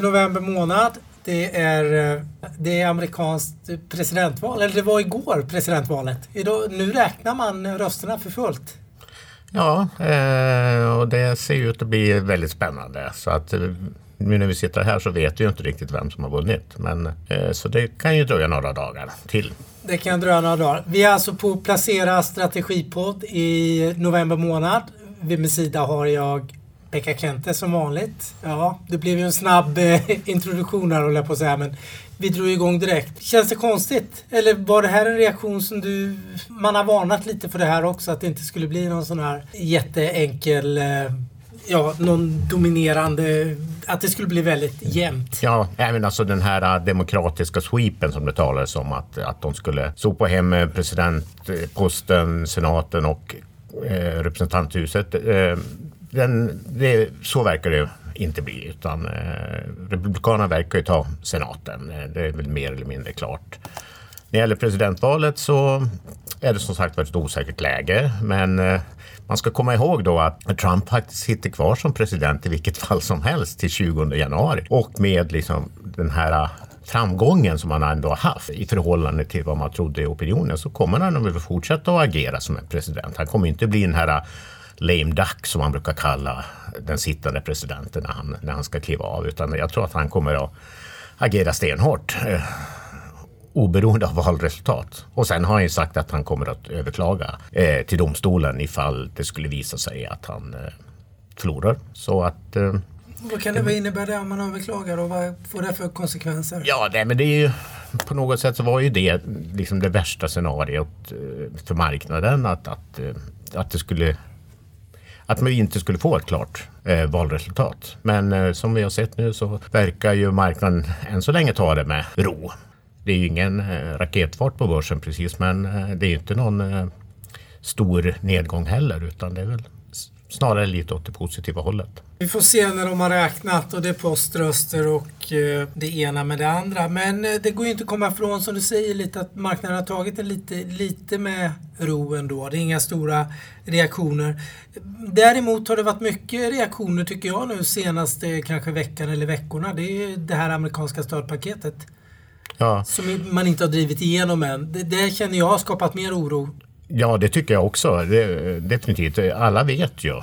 november månad. Det är, eh, det är amerikanskt presidentval, eller det var igår presidentvalet. Idag, nu räknar man rösterna för fullt. Ja, eh, och det ser ut att bli väldigt spännande. Så att eh, nu när vi sitter här så vet vi ju inte riktigt vem som har vunnit. Men, så det kan ju dröja några dagar till. Det kan dröja några dagar. Vi är alltså på Placera strategipodd i november månad. Vid min sida har jag Pekka Kente som vanligt. Ja, det blev ju en snabb eh, introduktion här håller jag på att säga. Men vi drog igång direkt. Känns det konstigt? Eller var det här en reaktion som du... Man har varnat lite för det här också, att det inte skulle bli någon sån här jätteenkel... Eh, ja, någon dominerande... Att det skulle bli väldigt jämnt. Ja, även alltså den här eh, demokratiska sweepen som det talades om att, att de skulle sopa hem eh, presidentposten, senaten och eh, representanthuset. Eh, den, det, så verkar det inte bli utan eh, Republikanerna verkar ju ta senaten. Eh, det är väl mer eller mindre klart. När det gäller presidentvalet så är det som sagt ett osäkert läge. Men eh, man ska komma ihåg då att Trump faktiskt sitter kvar som president i vilket fall som helst till 20 januari. Och med liksom den här framgången som han ändå har haft i förhållande till vad man trodde i opinionen så kommer han att fortsätta att agera som en president. Han kommer inte bli den här lame duck som man brukar kalla den sittande presidenten när han, när han ska kliva av. Utan jag tror att han kommer att agera stenhårt. Eh, oberoende av valresultat. Och sen har han ju sagt att han kommer att överklaga eh, till domstolen ifall det skulle visa sig att han eh, förlorar. Så att eh, vad kan det, vad innebär det om man överklagar och vad får det för konsekvenser? Ja, det, men det är ju på något sätt så var ju det liksom det värsta scenariot eh, för marknaden att, att, eh, att det skulle att man inte skulle få ett klart eh, valresultat. Men eh, som vi har sett nu så verkar ju marknaden än så länge ta det med ro. Det är ju ingen eh, raketfart på börsen precis men eh, det är ju inte någon eh, stor nedgång heller utan det är väl snarare lite åt det positiva hållet. Vi får se när de har räknat och det är poströster och eh, det ena med det andra. Men eh, det går ju inte att komma ifrån som du säger lite att marknaden har tagit det lite, lite med ro ändå. Det är inga stora reaktioner. Däremot har det varit mycket reaktioner tycker jag nu senaste kanske veckan eller veckorna. Det är det här amerikanska stödpaketet. Ja. Som man inte har drivit igenom än. Det, det känner jag har skapat mer oro Ja, det tycker jag också. Det, definitivt. Alla vet ju,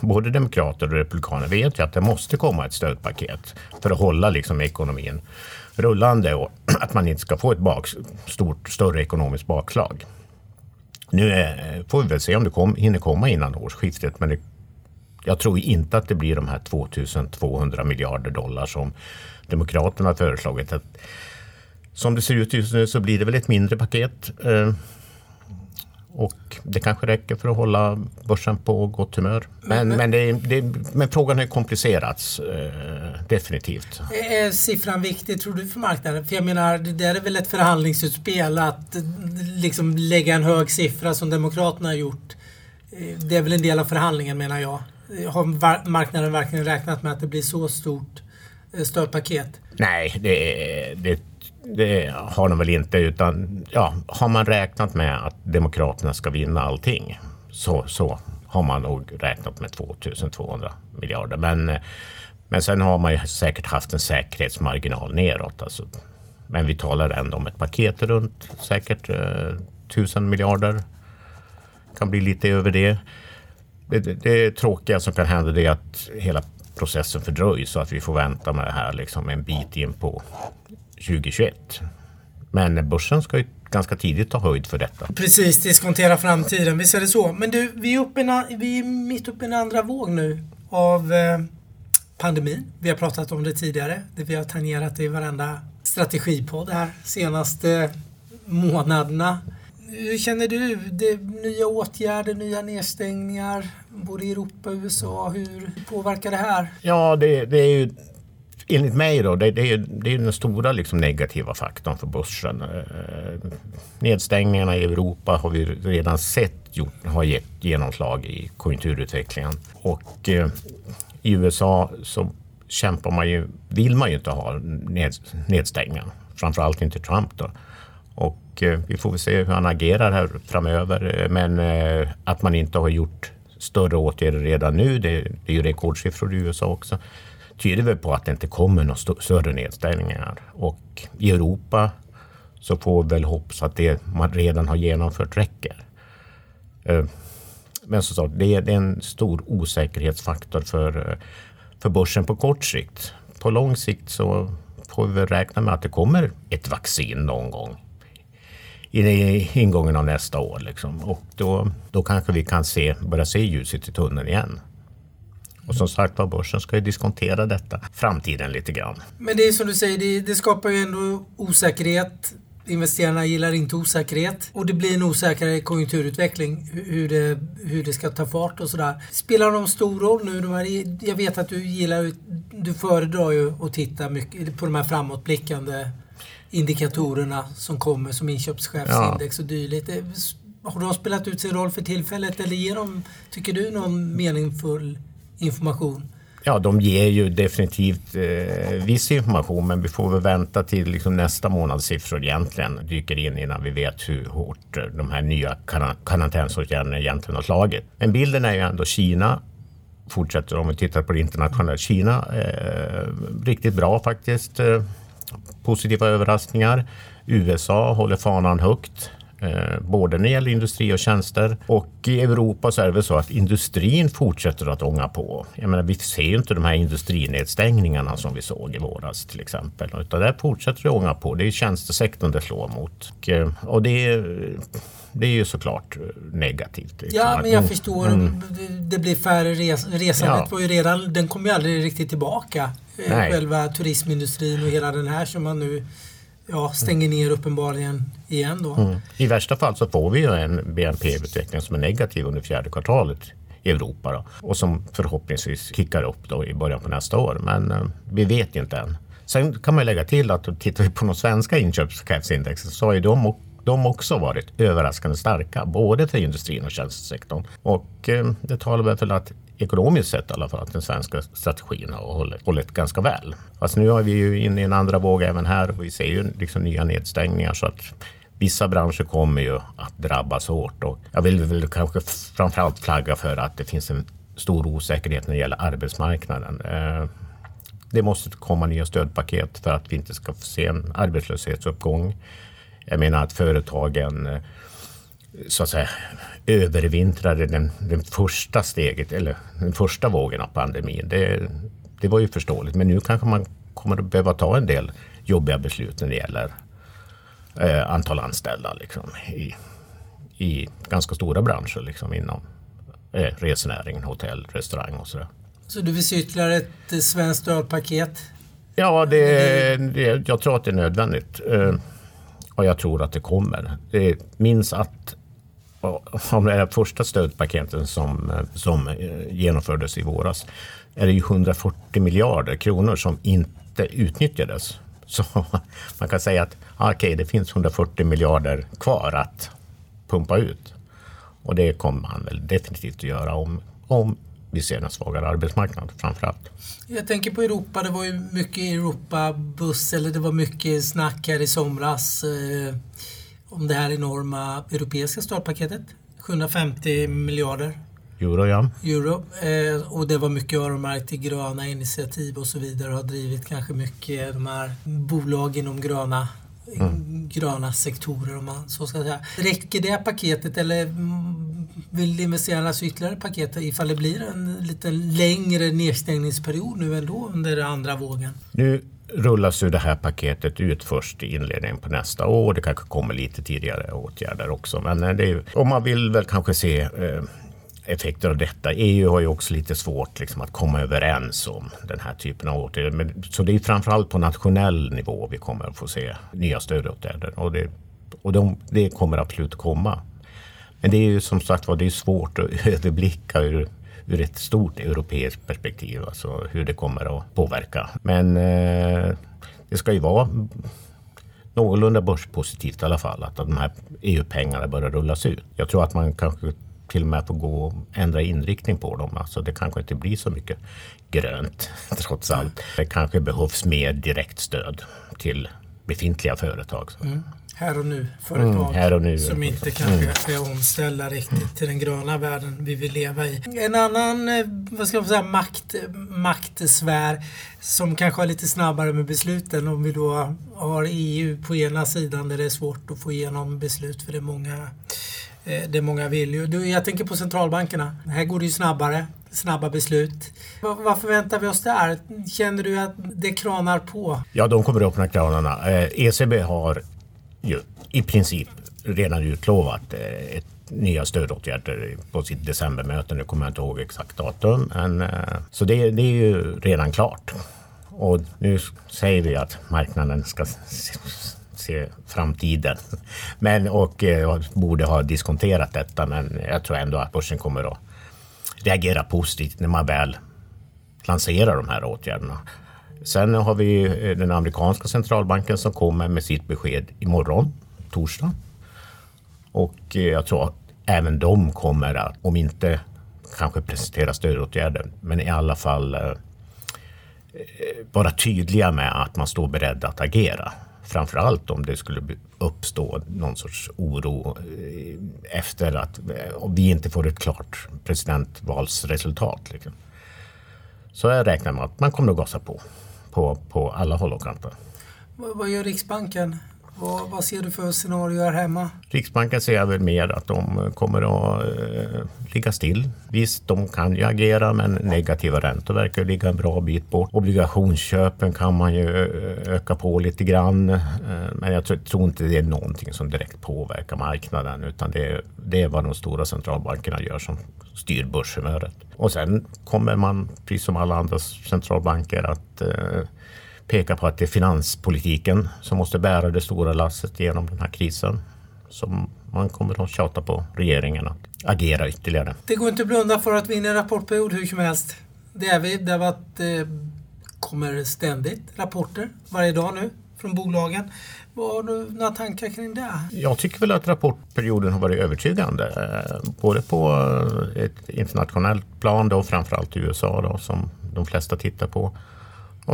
både demokrater och republikaner vet ju att det måste komma ett stödpaket för att hålla liksom ekonomin rullande och att man inte ska få ett bak, stort, större ekonomiskt bakslag. Nu är, får vi väl se om det kom, hinner komma innan årsskiftet, men det, jag tror inte att det blir de här 2200 miljarder dollar som Demokraterna föreslagit. Att, som det ser ut just nu så blir det väl ett mindre paket. Eh, Eh, och det kanske räcker för att hålla börsen på gott humör. Men, men, det, det, men frågan har komplicerats eh, definitivt. Är siffran viktig tror du för marknaden? För jag menar, det där är väl ett förhandlingsutspel att liksom lägga en hög siffra som Demokraterna har gjort. Eh, det är väl en del av förhandlingen menar jag. Har marknaden verkligen räknat med att det blir så stort eh, stödpaket? Nej, det, det det har de väl inte utan ja, har man räknat med att Demokraterna ska vinna allting så, så har man nog räknat med 2200 miljarder. Men, men sen har man ju säkert haft en säkerhetsmarginal neråt. Alltså. Men vi talar ändå om ett paket runt säkert eh, 1000 miljarder. Kan bli lite över det. Det, det, det tråkiga som kan hända är att hela processen fördröjs så att vi får vänta med det här liksom en bit in på 2021. Men börsen ska ju ganska tidigt ta höjd för detta. Precis, diskontera framtiden. Visst är det så. Men du, vi är, uppe en, vi är mitt uppe i en andra våg nu av eh, pandemin. Vi har pratat om det tidigare. Det vi har tangerat det i varenda strategipodd här senaste månaderna. Hur känner du? Det nya åtgärder, nya nedstängningar både i Europa och USA. Hur påverkar det här? Ja, det, det är ju enligt mig då, det, det, är, det är den stora liksom negativa faktorn för börsen. Eh, eh, nedstängningarna i Europa har vi redan sett gjort, har gett genomslag i konjunkturutvecklingen. Och eh, i USA så kämpar man ju, vill man ju inte ha ned, nedstängningar. Framförallt inte Trump då. Och eh, vi får väl se hur han agerar här framöver. Eh, men eh, att man inte har gjort större åtgärder redan nu, det, det är ju rekordsiffror i USA också tyder väl på att det inte kommer några större nedstängningar. Och i Europa så får vi väl hoppas att det man redan har genomfört räcker. Eh, men som sagt, det är en stor osäkerhetsfaktor för, eh, för börsen på kort sikt. På lång sikt så får vi väl räkna med att det kommer ett vaccin någon gång i ingången av nästa år. Liksom. Och då, då kanske vi kan se, börja se ljuset i tunneln igen. Och som sagt var, börsen ska ju diskontera detta framtiden lite grann. Men det är som du säger, det, det skapar ju ändå osäkerhet. Investerarna gillar inte osäkerhet och det blir en osäkrare konjunkturutveckling hur det, hur det ska ta fart och sådär. Spelar de stor roll nu? De här, jag vet att du gillar, du föredrar ju att titta mycket på de här framåtblickande indikatorerna som kommer som inköpschefsindex ja. och dylikt. Har de spelat ut sin roll för tillfället eller ger de, tycker du, någon meningsfull information? Ja, de ger ju definitivt eh, viss information men vi får väl vänta till liksom nästa månads siffror egentligen dyker in innan vi vet hur hårt eh, de här nya karantänsåtgärderna egentligen har slagit. Men bilden är ju ändå Kina fortsätter om vi tittar på det internationella. Kina eh, riktigt bra faktiskt. Eh, positiva överraskningar. USA håller fanan högt. Eh, både när det gäller industri och tjänster. Och i Europa så är det väl så att industrin fortsätter att ånga på. Jag menar, vi ser ju inte de här industrinedstängningarna som vi såg i våras till exempel. Utan där fortsätter det ånga på. Det är tjänstesektorn det slår mot. Och, eh, och det, är, det är ju såklart negativt. Liksom. Ja, men jag förstår. Mm. Det blir färre res resandet. Ja. Var ju redan, den kom ju aldrig riktigt tillbaka. Eh, Nej. Själva turismindustrin och hela den här som man nu ja, stänger ner uppenbarligen igen då. Mm. I värsta fall så får vi ju en BNP-utveckling som är negativ under fjärde kvartalet i Europa då, och som förhoppningsvis kickar upp då i början på nästa år. Men eh, vi vet inte än. Sen kan man lägga till att tittar vi på de svenska inköpschefsindexen så har ju de, de också varit överraskande starka, både för industrin och tjänstesektorn. Och eh, det talar väl för att ekonomiskt sett i alla fall, att den svenska strategin har hållit, hållit ganska väl. Fast nu har vi ju inne i en andra våg även här och vi ser ju liksom nya nedstängningar så att vissa branscher kommer ju att drabbas hårt och jag vill väl kanske framförallt flagga för att det finns en stor osäkerhet när det gäller arbetsmarknaden. Eh, det måste komma nya stödpaket för att vi inte ska få se en arbetslöshetsuppgång. Jag menar att företagen eh, så att säga övervintrade den, den första steget eller den första vågen av pandemin. Det, det var ju förståeligt. Men nu kanske man kommer att behöva ta en del jobbiga beslut när det gäller eh, antal anställda liksom, i, i ganska stora branscher liksom, inom eh, resenäringen, hotell, restaurang och sådär. Så du vill se ytterligare ett eh, svenskt stödpaket? Ja, det, det, jag tror att det är nödvändigt. Eh, och jag tror att det kommer. Det minns att av de första stödpaketen som, som eh, genomfördes i våras är det ju 140 miljarder kronor som inte utnyttjades. Så man kan säga att ah, okay, det finns 140 miljarder kvar att pumpa ut. Och det kommer man väl definitivt att göra om, om vi ser en svagare arbetsmarknad framför allt. Jag tänker på Europa. Det var ju mycket Europabuss eller det var mycket snack här i somras. Eh, om det här enorma europeiska startpaketet. 750 miljarder euro. Ja. euro. Eh, och det var mycket öronmärkt till gröna initiativ och så vidare. Har drivit kanske mycket de här bolag inom gröna Mm. gröna sektorer om man så ska säga. Räcker det paketet eller vill investerarna ha ytterligare paket ifall det blir en lite längre nedstängningsperiod nu ändå under andra vågen? Nu rullas ju det här paketet ut först i inledningen på nästa år. Det kanske kommer lite tidigare åtgärder också. Men eh, det är, om man vill väl kanske se eh, effekter av detta. EU har ju också lite svårt liksom, att komma överens om den här typen av åtgärder. Men, så det är framförallt på nationell nivå vi kommer att få se nya stödåtgärder. Och det, och de, det kommer absolut komma. Men det är ju som sagt var det är svårt att överblicka hur ur ett stort europeiskt perspektiv, alltså hur det kommer att påverka. Men eh, det ska ju vara någorlunda börspositivt i alla fall, att de här EU-pengarna börjar rullas ut. Jag tror att man kanske till och med får gå och ändra inriktning på dem. Alltså det kanske inte blir så mycket grönt trots allt. Det kanske behövs mer direktstöd till befintliga företag. Mm. Här och nu företag mm, och nu. som inte kanske mm. är omställda riktigt till den gröna världen vi vill leva i. En annan eh, vad ska man säga, makt, maktsfär som kanske är lite snabbare med besluten om vi då har EU på ena sidan där det är svårt att få igenom beslut för det är många Eh, det är många vill Jag tänker på centralbankerna. Här går det ju snabbare snabba beslut. Vad, förväntar vi oss där? Känner du att det kranar på? Ja, de kommer att öppna kranarna. Eh, ECB har ju i princip redan utlovat eh, ett nya stödåtgärder på sitt decembermöte. Nu kommer jag inte ihåg exakt datum. Men, så det, det är ju redan klart. Och nu säger vi att marknaden ska se framtiden. Men, och eh, borde ha diskonterat detta. Men jag tror ändå att börsen kommer att reagera positivt när man väl lanserar de här åtgärderna. Sen har vi eh, den amerikanska centralbanken som kommer med sitt besked imorgon, torsdag. Och eh, jag tror att även de kommer att, om inte kanske presentera stödåtgärder, men i alla fall eh, vara tydliga med att man står beredd att agera. Framförallt om det skulle uppstå någon sorts oro eh, efter att eh, vi inte får ett klart presidentvalsresultat. Liksom. Så jag räknar med att man kommer att gasa på på, på alla håll och kanter. Vad gör Riksbanken? Vad, vad, ser du för scenario här hemma? Riksbanken ser väl mer att de eh, kommer att eh, ligga still. Visst, de kan ju agera men negativa räntor verkar ligga en bra bit bort. Obligationsköpen kan man ju eh, öka på lite grann. Eh, men jag tror, inte det är någonting som direkt påverkar marknaden utan det är, det är vad de stora centralbankerna gör som styr börshumöret. Och sen kommer man, precis som alla andra centralbanker, att eh, peka på att det är finanspolitiken som måste bära det stora lasset genom den här krisen. Som man kommer att tjata på regeringen att agera ytterligare. Det går inte att blunda för att vi är inne i en rapportperiod hur som helst. Det är vi. Det, att, det kommer ständigt rapporter varje dag nu från bolagen. Vad har du några tankar kring det? Jag tycker väl att rapportperioden har varit övertygande. Eh, både på ett internationellt plan och framförallt i USA då, som de flesta tittar på.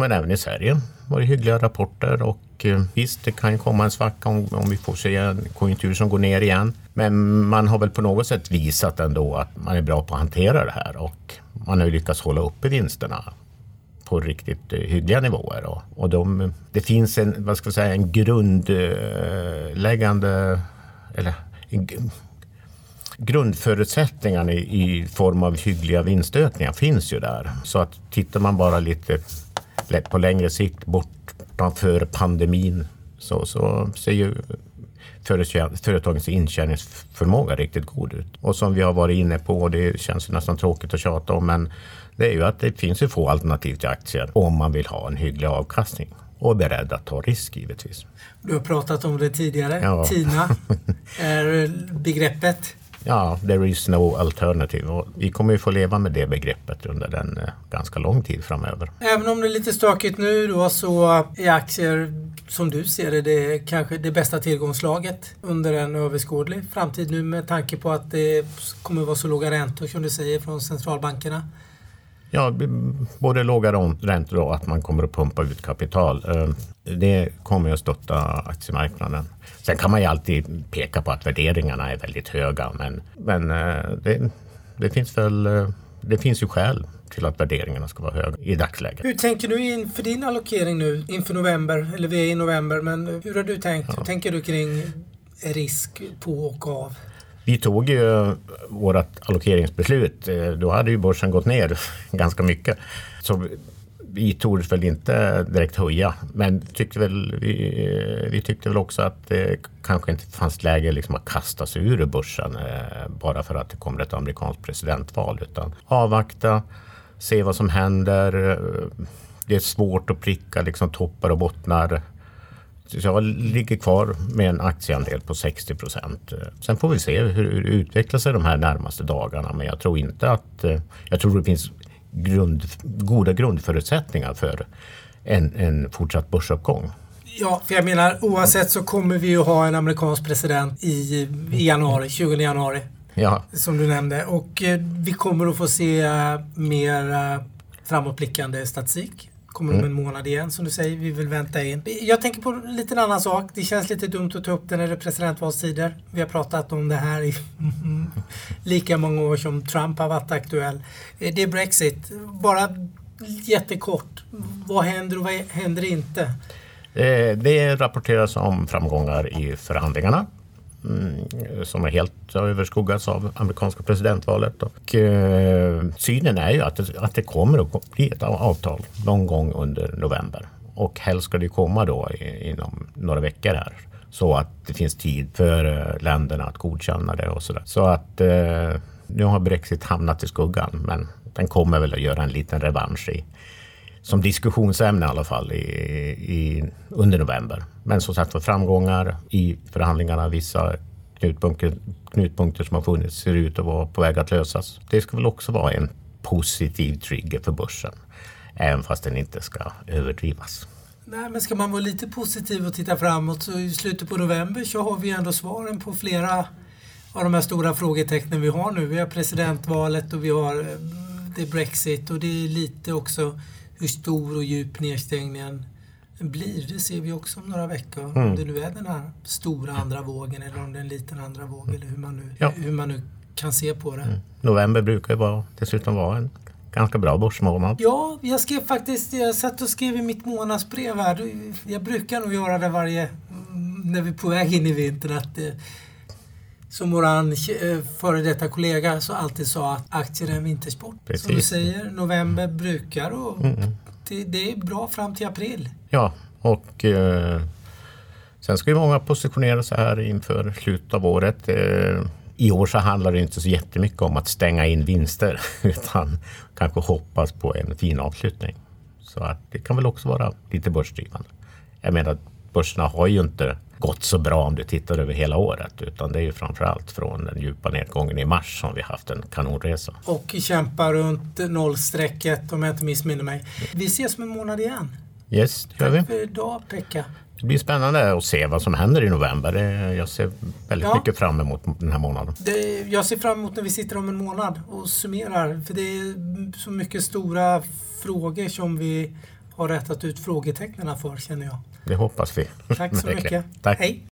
Men även i Sverige var det hyggliga rapporter och eh, visst, det kan ju komma en svacka om, om vi får se en konjunktur som går ner igen. Men man har väl på något sätt visat ändå att man är bra på att hantera det här och man har ju lyckats hålla uppe vinsterna på riktigt eh, hyggliga nivåer. Och, och de, det finns en, vad ska jag säga, en grundläggande eller en, grundförutsättningarna i, i form av hyggliga vinstökningar finns ju där. Så att tittar man bara lite på längre sikt bortanför pandemin så, så ser ju företagens intjäningsförmåga riktigt god ut. Och som vi har varit inne på, det känns nästan tråkigt att tjata om, men det är ju att det finns ju få alternativ till aktier om man vill ha en hygglig avkastning och är beredd att ta risk givetvis. Du har pratat om det tidigare. Ja. TINA är begreppet. Ja, there is no alternative. Och vi kommer ju få leva med det begreppet under en eh, ganska lång tid framöver. Även om det är lite stökigt nu då så är aktier som du ser det, det är kanske det bästa tillgångslaget under en överskådlig framtid nu med tanke på att det kommer vara så låga räntor som du säger från centralbankerna. Ja, både låga räntor och att man kommer att pumpa ut kapital. Eh, det kommer att stötta aktiemarknaden. Sen kan man ju alltid peka på att värderingarna är väldigt höga, men, men eh, det, det finns väl eh, det finns ju skäl till att värderingarna ska vara höga i dagsläget. Hur tänker du inför din allokering nu inför november? Eller vi är i november, men hur har du tänkt? Ja. Hur tänker du kring risk på och av? Vi tog ju vårt allokeringsbeslut. Eh, då hade ju börsen gått ner ganska mycket. Så vi tog väl inte direkt höja, men tyckte väl, vi, eh, vi tyckte väl också att det kanske inte fanns läge liksom att kasta sig ur börsen eh, bara för att det kommer ett amerikanskt presidentval. Utan avvakta, se vad som händer. Det är svårt att pricka liksom toppar och bottnar så jag ligger kvar med en aktieandel på 60 procent. Sen får vi se hur det utvecklar sig de här närmaste dagarna. Men jag tror inte att... Eh, jag tror det finns grund, goda grundförutsättningar för en, en fortsatt börsuppgång. Ja, för jag menar oavsett så kommer vi ju ha en amerikansk president i, i januari, 20 januari. Ja. Som du nämnde. Och eh, vi kommer att få se eh, mer framåtblickande statistik kommer om en månad igen som du säger. Vi vill vänta in. Jag tänker på en liten annan sak. Det känns lite dumt att ta upp det när det är presidentvalstider. Vi har pratat om det här i lika många år som Trump har varit aktuell. Det är Brexit. Bara jättekort. Vad händer och vad händer inte? Eh, det rapporteras om framgångar i förhandlingarna Mm, Mm, som är helt överskuggats av amerikanska presidentvalet. Och, eh, synen är ju att det, att det kommer att bli ett avtal någon gång under november. Och helst ska det komma då inom några veckor här. Så att det finns tid för eh, länderna att godkänna det och sådär. Så att eh, nu har Brexit hamnat i skuggan men den kommer väl att göra en liten revansch i som diskussionsämne i alla fall i, i, under november. Men som sagt var framgångar i förhandlingarna. Vissa knutpunkter, knutpunkter som har funnits ser ut att vara på väg att lösas. Det ska väl också vara en positiv trigger för börsen. Även fast den inte ska överdrivas. Nej, men ska man vara lite positiv och titta framåt så i slutet på november så har vi ändå svaren på flera av de här stora frågetecknen vi har nu. Vi har presidentvalet och vi har eh, det är Brexit och det är lite också hur stor och djup nedstängningen blir. Det ser vi också om några veckor. Mm. Om det nu är den här stora andra vågen eller om det är en liten andra våg eller hur man nu, ja. hur man nu kan se på det. Mm. November brukar ju vara, dessutom vara en ganska bra börsmånad. Ja, jag skrev faktiskt, jag satt och skrev i mitt månadsbrev här. Jag brukar nog göra det varje, när vi är på väg in i vintern, att det, som våran eh, före detta kollega så alltid sa att aktier är en vintersport. Precis. Som du säger, november brukar och mm. det, det, är bra fram till april. Ja, och eh, sen ska ju många positionera sig här inför slutet av året. Eh, I år så handlar det inte så jättemycket om att stänga in vinster utan kanske hoppas på en fin avslutning. Så att det kan väl också vara lite börsdrivande. Jag menar, börserna har ju inte gått så bra om du tittar över hela året. Utan det är ju framförallt från den djupa nedgången i mars som vi haft en kanonresa. Och kämpar runt nollstrecket om jag inte missminner mig. Vi ses om en månad igen. Yes, det gör vi. Tack för idag Pekka. Det blir spännande att se vad som händer i november. Jag ser väldigt ja. mycket fram emot den här månaden. Det, jag ser fram emot när vi sitter om en månad och summerar. För det är så mycket stora frågor som vi har rättat ut frågetecknen för känner jag. Det hoppas vi. Tack så mycket. Tack. Hej.